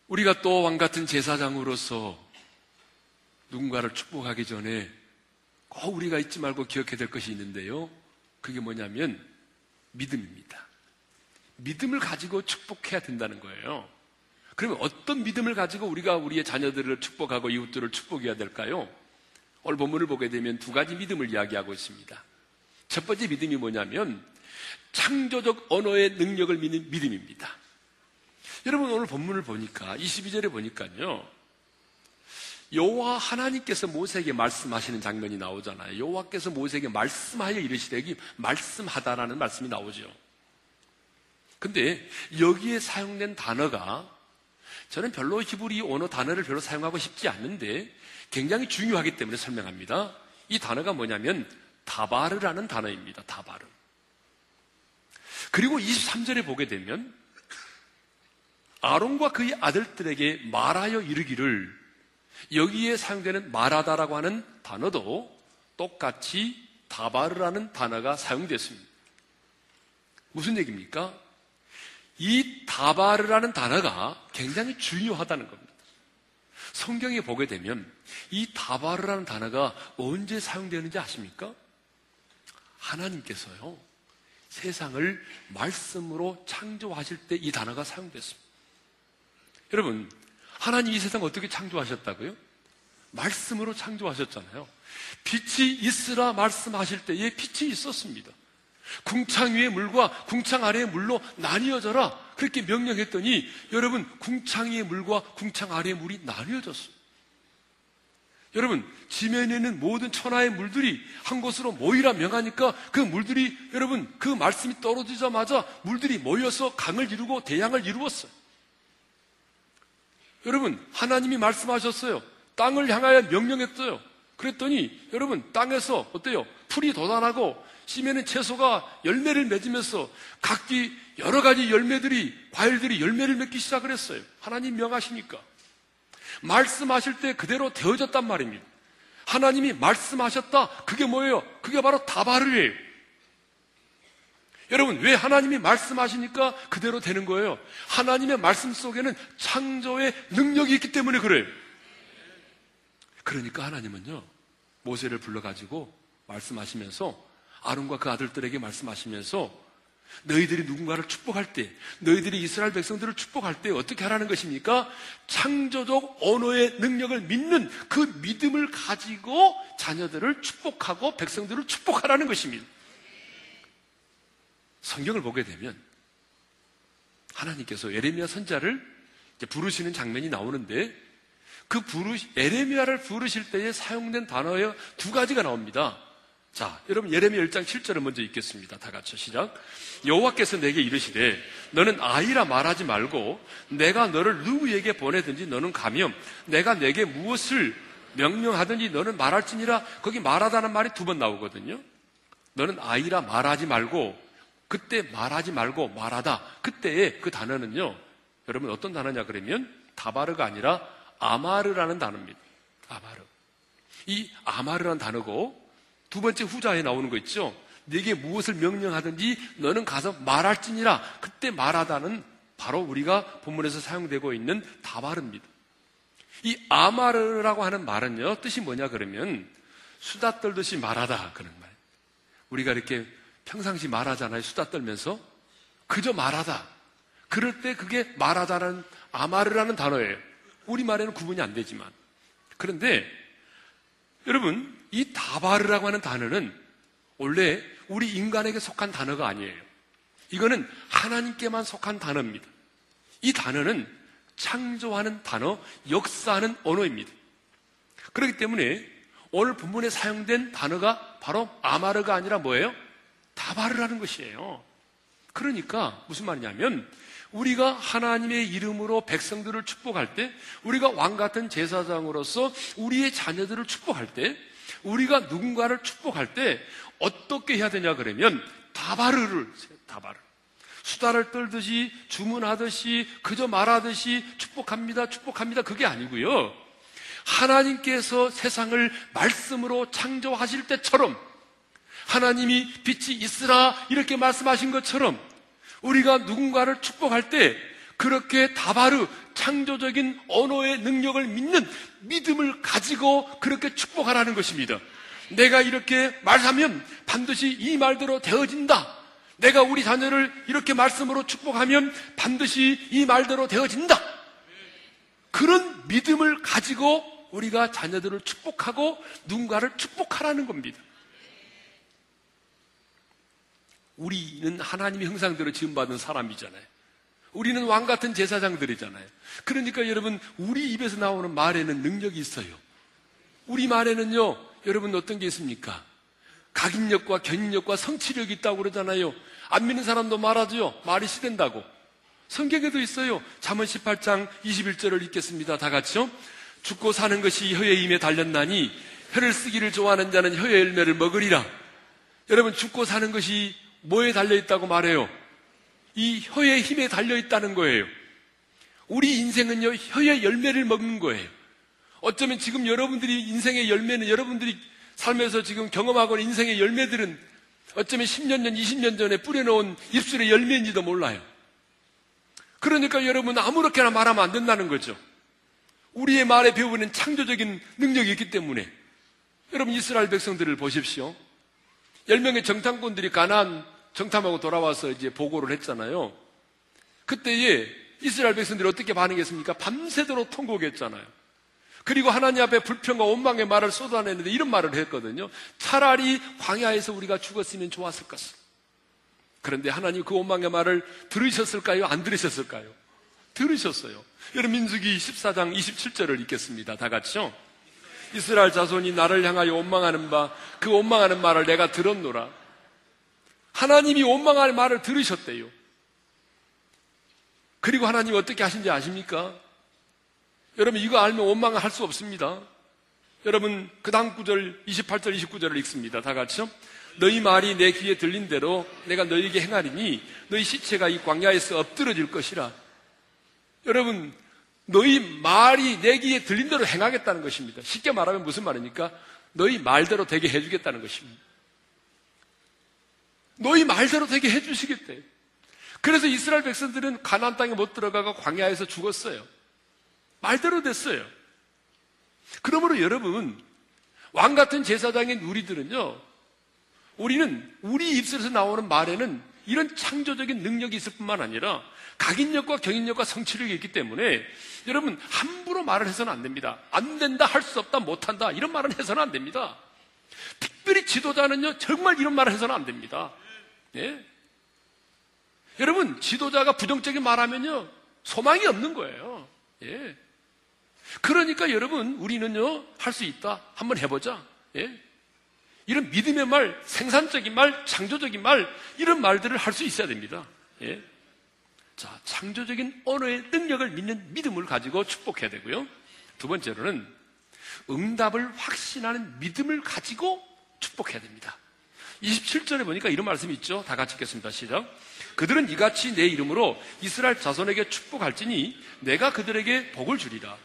우리가 또 왕 같은 제사장으로서 누군가를 축복하기 전에 꼭 우리가 잊지 말고 기억해야 될 것이 있는데요. 그게 뭐냐면 믿음입니다. 믿음을 가지고 축복해야 된다는 거예요. 그러면 어떤 믿음을 가지고 우리가 우리의 자녀들을 축복하고 이웃들을 축복해야 될까요? 오늘 본문을 보게 되면 두 가지 믿음을 이야기하고 있습니다. 첫 번째 믿음이 뭐냐면 창조적 언어의 능력을 믿는 믿음입니다. 여러분 오늘 본문을 보니까 22절에 보니까요. 여호와 하나님께서 모세에게 말씀하시는 장면이 나오잖아요. 여호와께서 모세에게 말씀하여 이르시되 기 말씀하다라는 말씀이 나오죠. 근데 여기에 사용된 단어가 저는 별로 히브리 언어 단어를 별로 사용하고 싶지 않는데 굉장히 중요하기 때문에 설명합니다. 이 단어가 뭐냐면 다바르라는 단어입니다. 다바르. 그리고 23절에 보게 되면 아론과 그의 아들들에게 말하여 이르기를 여기에 사용되는 말하다라고 하는 단어도 똑같이 다바르라는 단어가 사용됐습니다. 무슨 얘기입니까? 이 다바르라는 단어가 굉장히 중요하다는 겁니다. 성경에 보게 되면 이 다바르라는 단어가 언제 사용되는지 아십니까? 하나님께서요. 세상을 말씀으로 창조하실 때 이 단어가 사용됐습니다. 여러분, 하나님 이 세상 어떻게 창조하셨다고요? 말씀으로 창조하셨잖아요. 빛이 있으라 말씀하실 때에 빛이 있었습니다. 궁창 위의 물과 궁창 아래의 물로 나뉘어져라. 그렇게 명령했더니 여러분, 궁창 위의 물과 궁창 아래의 물이 나뉘어졌어요. 여러분, 지면에 있는 모든 천하의 물들이 한 곳으로 모이라 명하니까 그 물들이 여러분, 그 말씀이 떨어지자마자 물들이 모여서 강을 이루고 대양을 이루었어요. 여러분, 하나님이 말씀하셨어요. 땅을 향하여 명령했어요. 그랬더니 여러분, 땅에서 어때요? 풀이 돋아나고 씨면은 채소가 열매를 맺으면서 각기 여러 가지 열매들이, 과일들이 열매를 맺기 시작을 했어요. 하나님 명하시니까. 말씀하실 때 그대로 되어졌단 말입니다. 하나님이 말씀하셨다. 그게 뭐예요? 그게 바로 다바르예요. 여러분, 왜 하나님이 말씀하시니까 그대로 되는 거예요? 하나님의 말씀 속에는 창조의 능력이 있기 때문에 그래요. 그러니까 하나님은요, 모세를 불러가지고 말씀하시면서 아론과 그 아들들에게 말씀하시면서 너희들이 누군가를 축복할 때, 너희들이 이스라엘 백성들을 축복할 때 어떻게 하라는 것입니까? 창조적 언어의 능력을 믿는 그 믿음을 가지고 자녀들을 축복하고 백성들을 축복하라는 것입니다. 성경을 보게 되면 하나님께서 에레미야 선자를 부르시는 장면이 나오는데 그 부르 에레미야를 부르실 때에 사용된 단어에 두 가지가 나옵니다. 자, 여러분 예레미야 1장 7절을 먼저 읽겠습니다. 다 같이 시작. 여호와께서 내게 이르시되 너는 아이라 말하지 말고 내가 너를 누구에게 보내든지 너는 가면 내가 내게 무엇을 명령하든지 너는 말할지니라 거기 말하다는 말이 두 번 나오거든요. 너는 아이라 말하지 말고 그때 말하지 말고 말하다 그때의 그 단어는요. 여러분 어떤 단어냐 그러면 다바르가 아니라 아마르라는 단어입니다. 아마르. 이 아마르라는 단어고 두 번째 후자에 나오는 거 있죠? 네게 무엇을 명령하든지 너는 가서 말할지니라. 그때 말하다는 바로 우리가 본문에서 사용되고 있는 다바르입니다. 이 아마르라고 하는 말은요, 뜻이 뭐냐 그러면 수다 떨듯이 말하다 그런 말. 우리가 이렇게 평상시 말하잖아요. 수다 떨면서 그저 말하다. 그럴 때 그게 말하다는 아마르라는 단어예요. 우리말에는 구분이 안 되지만. 그런데 여러분, 이 다바르라고 하는 단어는 원래 우리 인간에게 속한 단어가 아니에요. 이거는 하나님께만 속한 단어입니다. 이 단어는 창조하는 단어, 역사하는 언어입니다. 그렇기 때문에 오늘 본문에 사용된 단어가 바로 아마르가 아니라 뭐예요? 다바르라는 것이에요. 그러니까 무슨 말이냐면 우리가 하나님의 이름으로 백성들을 축복할 때 우리가 왕 같은 제사장으로서 우리의 자녀들을 축복할 때 우리가 누군가를 축복할 때 어떻게 해야 되냐 그러면 다바르를 다바르. 수다를 떨듯이 주문하듯이 그저 말하듯이 축복합니다 축복합니다. 그게 아니고요. 하나님께서 세상을 말씀으로 창조하실 때처럼 하나님이 빛이 있으라 이렇게 말씀하신 것처럼 우리가 누군가를 축복할 때 그렇게 다바르 창조적인 언어의 능력을 믿는 믿음을 가지고 그렇게 축복하라는 것입니다. 내가 이렇게 말하면 반드시 이 말대로 되어진다. 내가 우리 자녀를 이렇게 말씀으로 축복하면 반드시 이 말대로 되어진다. 그런 믿음을 가지고 우리가 자녀들을 축복하고 누군가를 축복하라는 겁니다. 우리는 하나님의 형상대로 지음받은 사람이잖아요. 우리는 왕 같은 제사장들이잖아요. 그러니까 여러분, 우리 입에서 나오는 말에는 능력이 있어요. 우리 말에는요, 여러분 어떤 게 있습니까? 각인력과 견인력과 성취력이 있다고 그러잖아요. 안 믿는 사람도 말하죠. 말이 시된다고. 성경에도 있어요. 잠언 18장 21절을 읽겠습니다. 다 같이요. 죽고 사는 것이 혀의 힘에 달렸나니 혀를 쓰기를 좋아하는 자는 혀의 열매를 먹으리라. 여러분 죽고 사는 것이 뭐에 달려 있다고 말해요? 이 혀의 힘에 달려 있다는 거예요. 우리 인생은요, 혀의 열매를 먹는 거예요. 어쩌면 지금 여러분들이 인생의 열매는 여러분들이 삶에서 지금 경험하고 있는 인생의 열매들은 어쩌면 10년 전, 20년 전에 뿌려놓은 입술의 열매인지도 몰라요. 그러니까 여러분 아무렇게나 말하면 안 된다는 거죠. 우리의 말에 배우는 창조적인 능력이 있기 때문에 여러분 이스라엘 백성들을 보십시오. 10명의 정탐꾼들이 가난 정탐하고 돌아와서 이제 보고를 했잖아요. 그때에 이스라엘 백성들이 어떻게 반응했습니까? 밤새도록 통곡했잖아요. 그리고 하나님 앞에 불평과 원망의 말을 쏟아냈는데 이런 말을 했거든요. 차라리 광야에서 우리가 죽었으면 좋았을 것을. 그런데 하나님 그 원망의 말을 들으셨을까요? 안 들으셨을까요? 들으셨어요. 여러분 민수기 14장 27절을 읽겠습니다. 다 같이요. 이스라엘 자손이 나를 향하여 원망하는 바 그 원망하는 말을 내가 들었노라. 하나님이 원망할 말을 들으셨대요. 그리고 하나님 어떻게 하신지 아십니까? 여러분 이거 알면 원망을 할 수 없습니다. 여러분 그 다음 구절 28절 29절을 읽습니다. 다 같이요. 너희 말이 내 귀에 들린 대로 내가 너희에게 행하리니 너희 시체가 이 광야에서 엎드러질 것이라. 여러분 너희 말이 내 귀에 들린 대로 행하겠다는 것입니다. 쉽게 말하면 무슨 말입니까? 너희 말대로 되게 해주겠다는 것입니다. 너희 말대로 되게 해주시겠대. 그래서 이스라엘 백성들은 가나안 땅에 못 들어가고 광야에서 죽었어요. 말대로 됐어요. 그러므로 여러분 왕 같은 제사장인 우리들은요, 우리는 우리 입술에서 나오는 말에는 이런 창조적인 능력이 있을 뿐만 아니라 각인력과 경인력과 성취력이 있기 때문에 여러분 함부로 말을 해서는 안 됩니다. 안 된다, 할 수 없다, 못한다 이런 말은 해서는 안 됩니다. 특별히 지도자는요 정말 이런 말을 해서는 안 됩니다. 예? 여러분 지도자가 부정적인 말하면요 소망이 없는 거예요. 예. 그러니까 여러분 우리는요 할 수 있다. 한번 해보자. 예? 이런 믿음의 말, 생산적인 말, 창조적인 말 이런 말들을 할 수 있어야 됩니다. 예? 자, 창조적인 언어의 능력을 믿는 믿음을 가지고 축복해야 되고요. 두 번째로는 응답을 확신하는 믿음을 가지고 축복해야 됩니다. 27절에 보니까 이런 말씀이 있죠. 다 같이 읽겠습니다. 시작. 그들은 이같이 내 이름으로 이스라엘 자손에게 축복할지니 내가 그들에게 복을 주리라.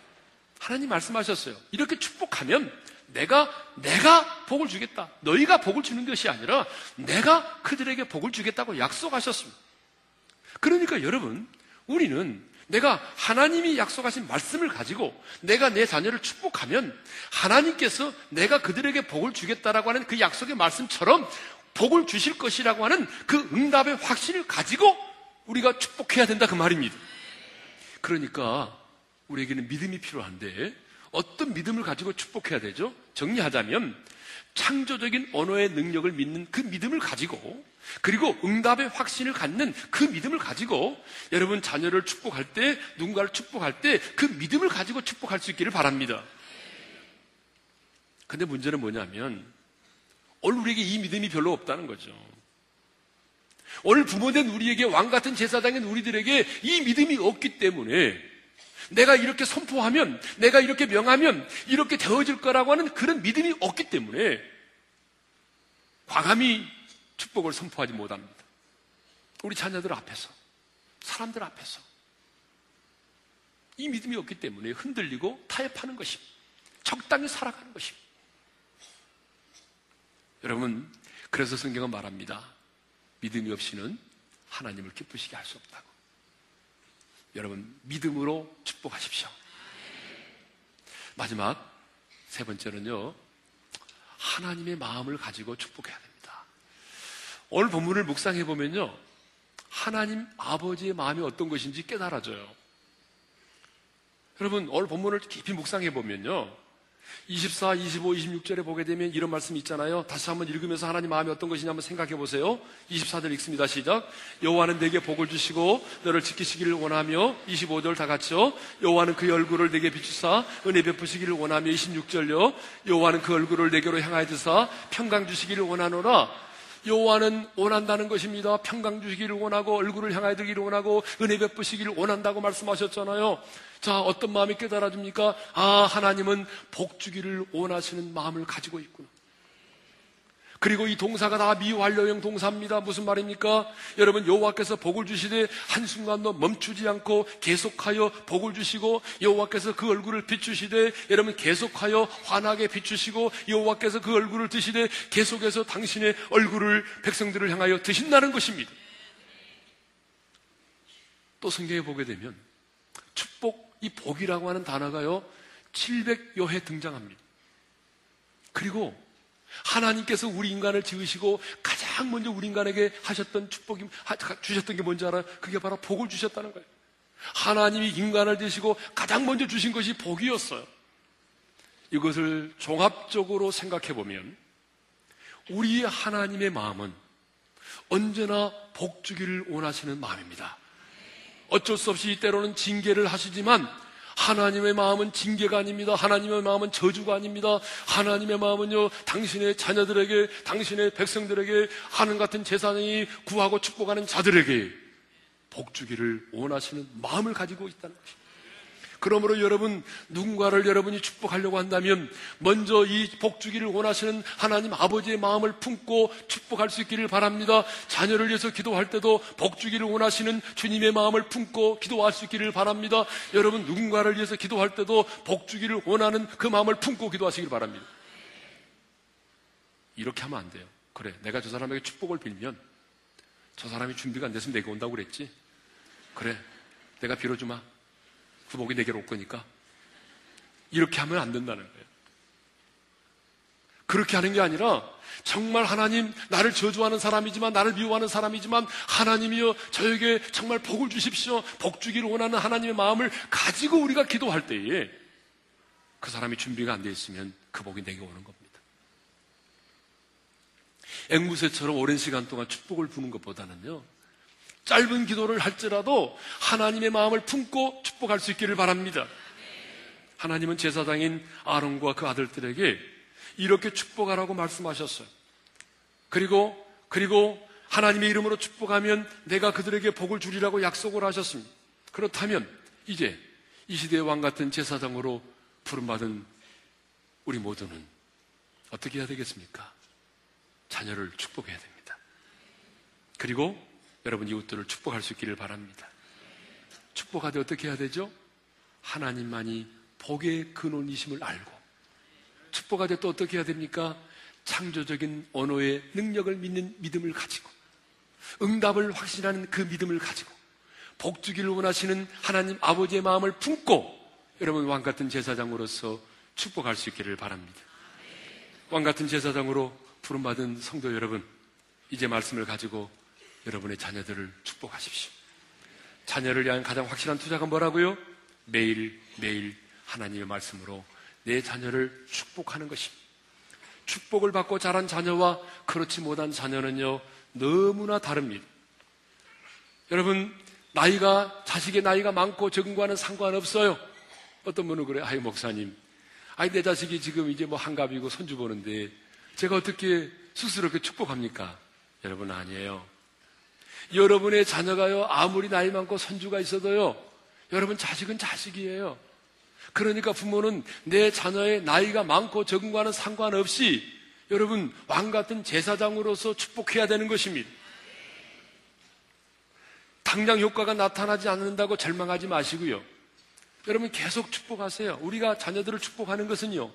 하나님 말씀하셨어요. 이렇게 축복하면 내가 내가 복을 주겠다. 너희가 복을 주는 것이 아니라 내가 그들에게 복을 주겠다고 약속하셨습니다. 그러니까 여러분, 우리는 내가 하나님이 약속하신 말씀을 가지고 내가 내 자녀를 축복하면 하나님께서 내가 그들에게 복을 주겠다라고 하는 그 약속의 말씀처럼 복을 주실 것이라고 하는 그 응답의 확신을 가지고 우리가 축복해야 된다 그 말입니다. 그러니까 우리에게는 믿음이 필요한데 어떤 믿음을 가지고 축복해야 되죠? 정리하자면 창조적인 언어의 능력을 믿는 그 믿음을 가지고 그리고 응답의 확신을 갖는 그 믿음을 가지고 여러분 자녀를 축복할 때 누군가를 축복할 때 그 믿음을 가지고 축복할 수 있기를 바랍니다. 근데 문제는 뭐냐면 오늘 우리에게 이 믿음이 별로 없다는 거죠. 오늘 부모된 우리에게 왕 같은 제사장인 우리들에게 이 믿음이 없기 때문에 내가 이렇게 선포하면, 내가 이렇게 명하면 이렇게 되어질 거라고 하는 그런 믿음이 없기 때문에 과감히 축복을 선포하지 못합니다. 우리 자녀들 앞에서, 사람들 앞에서. 이 믿음이 없기 때문에 흔들리고 타협하는 것입니다. 적당히 살아가는 것입니다. 여러분, 그래서 성경은 말합니다. 믿음이 없이는 하나님을 기쁘시게 할 수 없다고. 여러분, 믿음으로 축복하십시오. 마지막, 세 번째는요, 하나님의 마음을 가지고 축복해야 됩니다. 오늘 본문을 묵상해 보면요, 하나님 아버지의 마음이 어떤 것인지 깨달아져요. 여러분, 오늘 본문을 깊이 묵상해 보면요, 24, 25, 26절에 보게 되면 이런 말씀이 있잖아요. 다시 한번 읽으면서 하나님 마음이 어떤 것이냐 한번 생각해 보세요. 24절 읽습니다. 시작. 여호와는 내게 복을 주시고 너를 지키시기를 원하며 25절 다 같이요. 여호와는 그 얼굴을 내게 비추사 은혜 베푸시기를 원하며 26절요. 여호와는 그 얼굴을 내게로 향하여 주사 평강 주시기를 원하노라. 여호와는 원한다는 것입니다. 평강 주시기를 원하고 얼굴을 향하여 들기를 원하고 은혜 베푸시기를 원한다고 말씀하셨잖아요. 자, 어떤 마음이 깨달아집니까? 아, 하나님은 복 주기를 원하시는 마음을 가지고 있구나. 그리고 이 동사가 다 미완료형 동사입니다. 무슨 말입니까? 여러분 여호와께서 복을 주시되 한순간도 멈추지 않고 계속하여 복을 주시고 여호와께서 그 얼굴을 비추시되 여러분 계속하여 환하게 비추시고 여호와께서 그 얼굴을 드시되 계속해서 당신의 얼굴을 백성들을 향하여 드신다는 것입니다. 또 성경에 보게 되면 축복 이 복이라고 하는 단어가요 700여 회 등장합니다. 그리고 하나님께서 우리 인간을 지으시고 가장 먼저 우리 인간에게 하셨던 축복이 주셨던 게 뭔지 알아요? 그게 바로 복을 주셨다는 거예요. 하나님이 인간을 지으시고 가장 먼저 주신 것이 복이었어요. 이것을 종합적으로 생각해 보면 우리 하나님의 마음은 언제나 복 주기를 원하시는 마음입니다. 어쩔 수 없이 때로는 징계를 하시지만 하나님의 마음은 징계가 아닙니다. 하나님의 마음은 저주가 아닙니다. 하나님의 마음은요, 당신의 자녀들에게, 당신의 백성들에게, 하는 같은 재산이 구하고 축복하는 자들에게 복 주기를 원하시는 마음을 가지고 있다는 것입니다. 그러므로 여러분 누군가를 여러분이 축복하려고 한다면 먼저 이 복주기를 원하시는 하나님 아버지의 마음을 품고 축복할 수 있기를 바랍니다. 자녀를 위해서 기도할 때도 복주기를 원하시는 주님의 마음을 품고 기도할 수 있기를 바랍니다. 여러분 누군가를 위해서 기도할 때도 복주기를 원하는 그 마음을 품고 기도하시길 바랍니다. 이렇게 하면 안 돼요. 그래, 내가 저 사람에게 축복을 빌면 저 사람이 준비가 안 됐으면 내가 온다고 그랬지. 그래, 내가 빌어주마. 그 복이 내게로 올 거니까. 이렇게 하면 안 된다는 거예요. 그렇게 하는 게 아니라 정말 하나님 나를 저주하는 사람이지만 나를 미워하는 사람이지만 하나님이여 저에게 정말 복을 주십시오. 복 주기를 원하는 하나님의 마음을 가지고 우리가 기도할 때에 그 사람이 준비가 안 돼 있으면 그 복이 내게 오는 겁니다. 앵무새처럼 오랜 시간 동안 축복을 부는 것보다는요. 짧은 기도를 할지라도 하나님의 마음을 품고 축복할 수 있기를 바랍니다. 하나님은 제사장인 아론과 그 아들들에게 이렇게 축복하라고 말씀하셨어요. 그리고, 그리고 하나님의 이름으로 축복하면 내가 그들에게 복을 주리라고 약속을 하셨습니다. 그렇다면 이제 이 시대의 왕 같은 제사장으로 부름받은 우리 모두는 어떻게 해야 되겠습니까? 자녀를 축복해야 됩니다. 그리고 여러분 이웃들을 축복할 수 있기를 바랍니다. 축복하되 어떻게 해야 되죠? 하나님만이 복의 근원이심을 알고 축복할 때또 어떻게 해야 됩니까? 창조적인 언어의 능력을 믿는 믿음을 가지고 응답을 확신하는 그 믿음을 가지고 복주기를 원하시는 하나님 아버지의 마음을 품고 여러분 왕 같은 제사장으로서 축복할 수 있기를 바랍니다. 왕 같은 제사장으로 부름받은 성도 여러분, 이제 말씀을 가지고 여러분의 자녀들을 축복하십시오. 자녀를 위한 가장 확실한 투자가 뭐라고요? 매일 매일 하나님의 말씀으로 내 자녀를 축복하는 것입니다. 축복을 받고 자란 자녀와 그렇지 못한 자녀는요, 너무나 다릅니다. 여러분, 나이가, 자식의 나이가 많고 적은 과는 상관없어요. 어떤 분은 그래, 아이, 목사님. 아이, 내 자식이 지금 이제 뭐 한갑이고 손주 보는데 제가 어떻게 스스로 그 축복합니까? 여러분, 아니에요. 여러분의 자녀가요, 아무리 나이 많고 손주가 있어도요, 여러분 자식은 자식이에요. 그러니까 부모는 내 자녀의 나이가 많고 적은 과는 상관없이 여러분 왕 같은 제사장으로서 축복해야 되는 것입니다. 당장 효과가 나타나지 않는다고 절망하지 마시고요. 여러분 계속 축복하세요. 우리가 자녀들을 축복하는 것은요.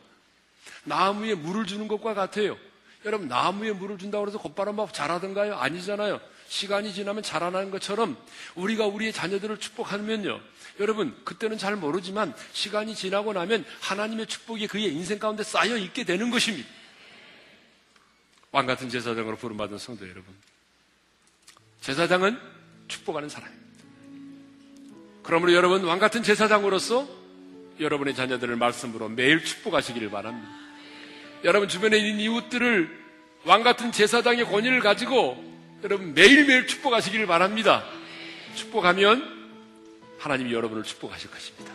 나무에 물을 주는 것과 같아요. 여러분 나무에 물을 준다고 해서 곧바로 막 자라던가요? 아니잖아요. 시간이 지나면 자라나는 것처럼 우리가 우리의 자녀들을 축복하면요. 여러분, 그때는 잘 모르지만 시간이 지나고 나면 하나님의 축복이 그의 인생 가운데 쌓여 있게 되는 것입니다. 왕 같은 제사장으로 부름받은 성도 여러분. 제사장은 축복하는 사람입니다. 그러므로 여러분, 왕 같은 제사장으로서 여러분의 자녀들을 말씀으로 매일 축복하시기를 바랍니다. 여러분 주변에 있는 이웃들을 왕 같은 제사장의 권위를 가지고 여러분 매일매일 축복하시기를 바랍니다. 축복하면 하나님이 여러분을 축복하실 것입니다.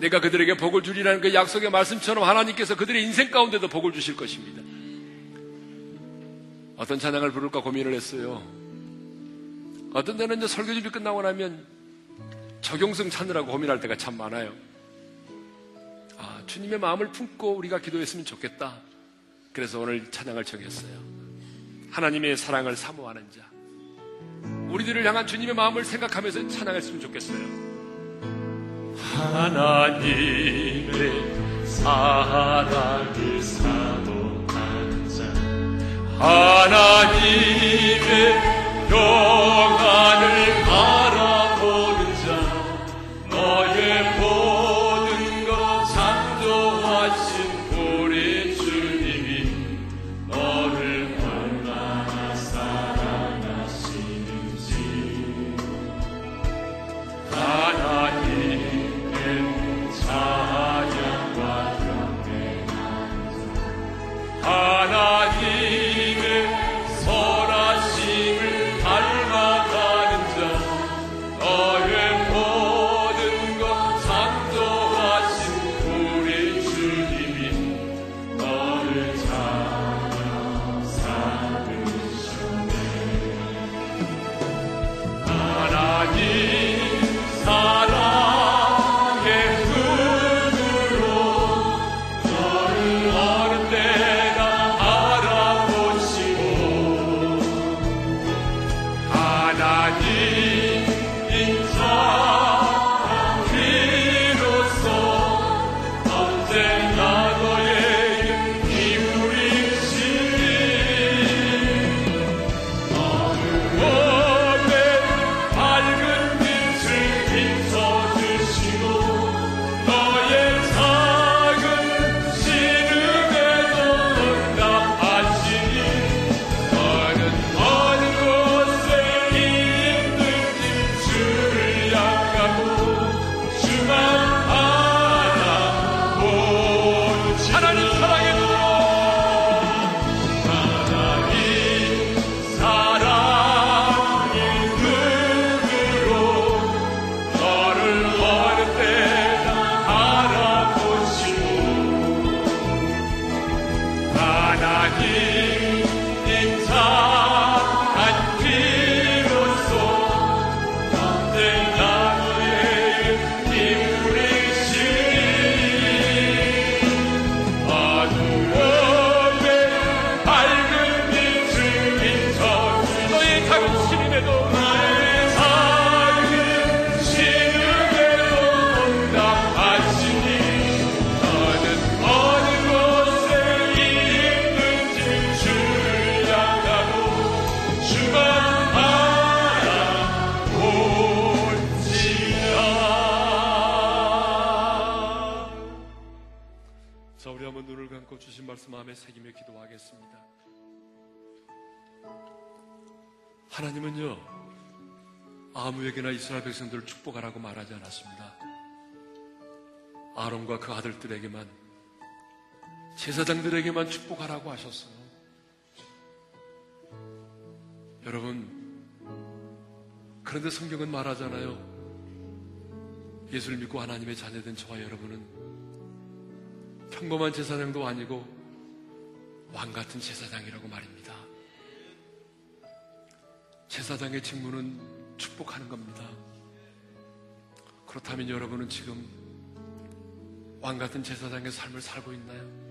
내가 그들에게 복을 주리라는 그 약속의 말씀처럼 하나님께서 그들의 인생 가운데도 복을 주실 것입니다. 어떤 찬양을 부를까 고민을 했어요. 어떤 때는 이제 설교 준비 끝나고 나면 적용성 찾느라고 고민할 때가 참 많아요. 아, 주님의 마음을 품고 우리가 기도했으면 좋겠다. 그래서 오늘 찬양을 정했어요. 하나님의 사랑을 사모하는 자. 우리들을 향한 주님의 마음을 생각하면서 찬양했으면 좋겠어요. 하나님의 사랑을 사모하는 자. 하나님의 영안을 말씀 마음에 새기며 기도하겠습니다. 하나님은요, 아무에게나 이스라엘 백성들을 축복하라고 말하지 않았습니다. 아론과 그 아들들에게만, 제사장들에게만 축복하라고 하셨어요. 여러분, 그런데 성경은 말하잖아요. 예수를 믿고 하나님의 자녀된 저와 여러분은 평범한 제사장도 아니고 왕 같은 제사장이라고 말입니다. 제사장의 직무는 축복하는 겁니다. 그렇다면 여러분은 지금 왕 같은 제사장의 삶을 살고 있나요?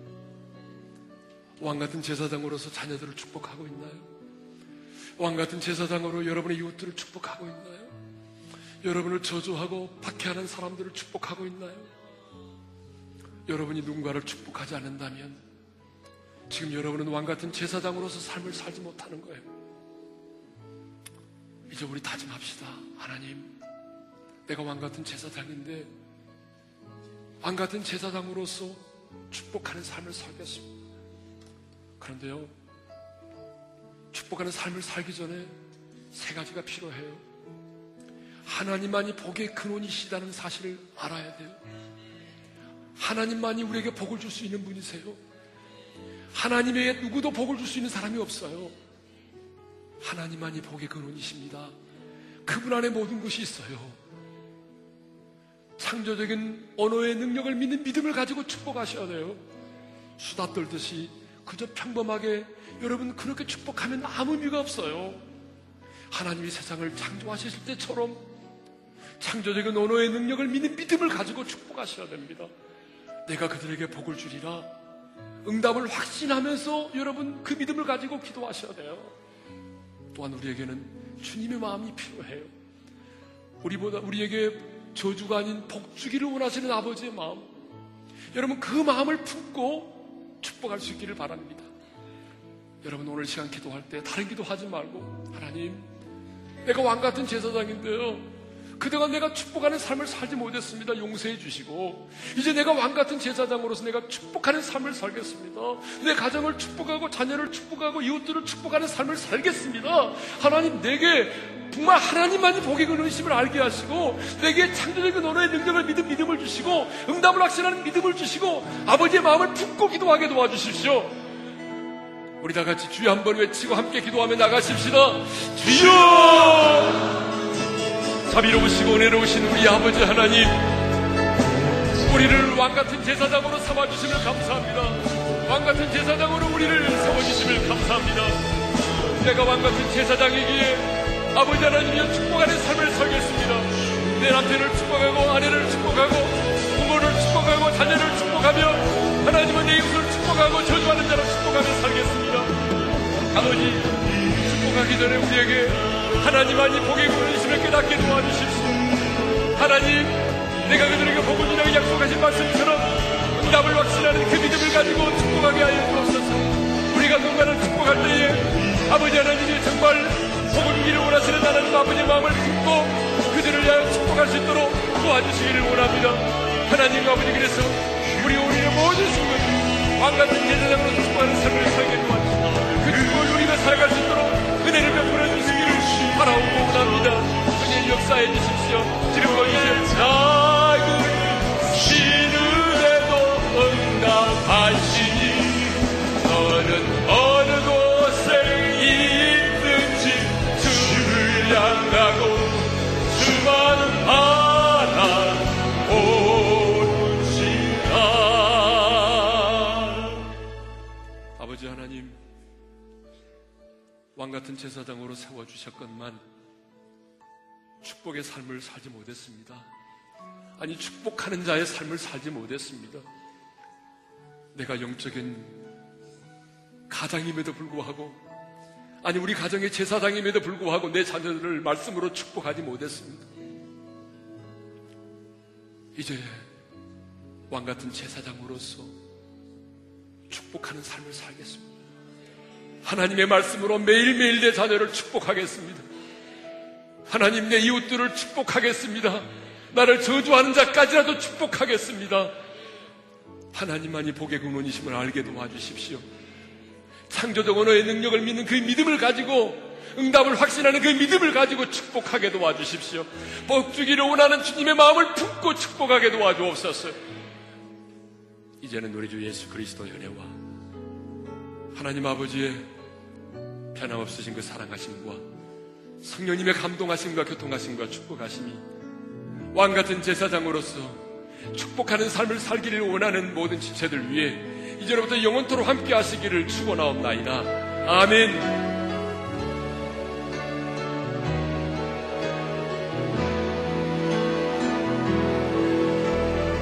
왕 같은 제사장으로서 자녀들을 축복하고 있나요? 왕 같은 제사장으로 여러분의 이웃들을 축복하고 있나요? 여러분을 저주하고 박해하는 사람들을 축복하고 있나요? 여러분이 누군가를 축복하지 않는다면 지금 여러분은 왕 같은 제사장으로서 삶을 살지 못하는 거예요. 이제 우리 다짐합시다. 하나님, 내가 왕 같은 제사장인데 왕 같은 제사장으로서 축복하는 삶을 살겠습니다. 그런데요, 축복하는 삶을 살기 전에 세 가지가 필요해요. 하나님만이 복의 근원이시다는 사실을 알아야 돼요. 하나님만이 우리에게 복을 줄 수 있는 분이세요. 하나님 외에 누구도 복을 줄 수 있는 사람이 없어요. 하나님만이 복의 근원이십니다. 그분 안에 모든 것이 있어요. 창조적인 언어의 능력을 믿는 믿음을 가지고 축복하셔야 돼요. 수다 떨듯이 그저 평범하게 여러분 그렇게 축복하면 아무 의미가 없어요. 하나님이 세상을 창조하셨을 때처럼 창조적인 언어의 능력을 믿는 믿음을 가지고 축복하셔야 됩니다. 내가 그들에게 복을 주리라. 응답을 확신하면서 여러분 그 믿음을 가지고 기도하셔야 돼요. 또한 우리에게는 주님의 마음이 필요해요. 우리보다 우리에게 저주가 아닌 복주기를 원하시는 아버지의 마음. 여러분 그 마음을 품고 축복할 수 있기를 바랍니다. 여러분 오늘 시간 기도할 때 다른 기도하지 말고 하나님 내가 왕 같은 제사장인데요. 그동안 내가 축복하는 삶을 살지 못했습니다. 용서해 주시고 이제 내가 왕 같은 제사장으로서 내가 축복하는 삶을 살겠습니다. 내 가정을 축복하고 자녀를 축복하고 이웃들을 축복하는 삶을 살겠습니다. 하나님 내게 정말 하나님만이 복의 근원심을 알게 하시고 내게 창조적인 언어의 능력을 믿음 믿음을 주시고 응답을 확신하는 믿음을 주시고 아버지의 마음을 품고 기도하게 도와주십시오. 우리 다 같이 주여 한 번 외치고 함께 기도하며 나가십시다. 주여! 자비로우시고 은혜로우신 우리 아버지 하나님, 우리를 왕같은 제사장으로 삼아주심을 감사합니다. 왕같은 제사장으로 우리를 세워주심을 감사합니다. 내가 왕같은 제사장이기에 아버지 하나님이여 축복하는 삶을 살겠습니다. 내 남편을 축복하고 아내를 축복하고 부모를 축복하고 자녀를 축복하며 하나님은 내 이웃을 축복하고 저주하는 자를 축복하며 살겠습니다. 아버지 축복하기 전에 우리에게 하나님만이 복의 구원이심을 깨닫게 도와주십시오. 하나님 내가 그들에게 복을 주라고 약속하신 말씀처럼 응답을 확신하는 그 믿음을 가지고 축복하게 하여 주옵소서. 우리가 누군가를 축복할 때에 아버지 하나님이 정말 복을 주기를 원하시는 하나님 아버지의 마음을 품고 그들을 위하여 축복할 수 있도록 도와주시기를 원합니다. 하나님 아버지 그래서 우리 우리의 모든 순간 왕 같은 제사장으로 축복하는 삶을 살게 도와주시고 그 축복을 누리며 살아갈 수 있도록 은혜를 베풀어 바라오고 원합니다. 주님 역사해 주십시오. 지금도 이제 작은 시는에도 응답하시니 너는 어느 곳에 있든지 주를 향하고 수많은 바람 오지라 아버지 하나님 왕 같은 제사장으로 세워주셨건만 축복의 삶을 살지 못했습니다. 아니, 축복하는 자의 삶을 살지 못했습니다. 내가 영적인 가장임에도 불구하고, 아니, 우리 가정의 제사장임에도 불구하고 내 자녀들을 말씀으로 축복하지 못했습니다. 이제 왕 같은 제사장으로서 축복하는 삶을 살겠습니다. 하나님의 말씀으로 매일매일 내 자녀를 축복하겠습니다. 하나님 내 이웃들을 축복하겠습니다. 나를 저주하는 자까지라도 축복하겠습니다. 하나님만이 복의 근원이심을 알게 도와주십시오. 창조적 언어의 능력을 믿는 그 믿음을 가지고 응답을 확신하는 그 믿음을 가지고 축복하게 도와주십시오. 복 주기를 원하는 주님의 마음을 품고 축복하게 도와주옵소서. 이제는 우리 주 예수 그리스도의 은혜와 하나님 아버지의 변함없으신 그 사랑하심과 성령님의 감동하심과 교통하심과 축복하심이 왕 같은 제사장으로서 축복하는 삶을 살기를 원하는 모든 지체들 위해 이제로부터 영원토록 함께 하시기를 축원하옵나이다. 아멘.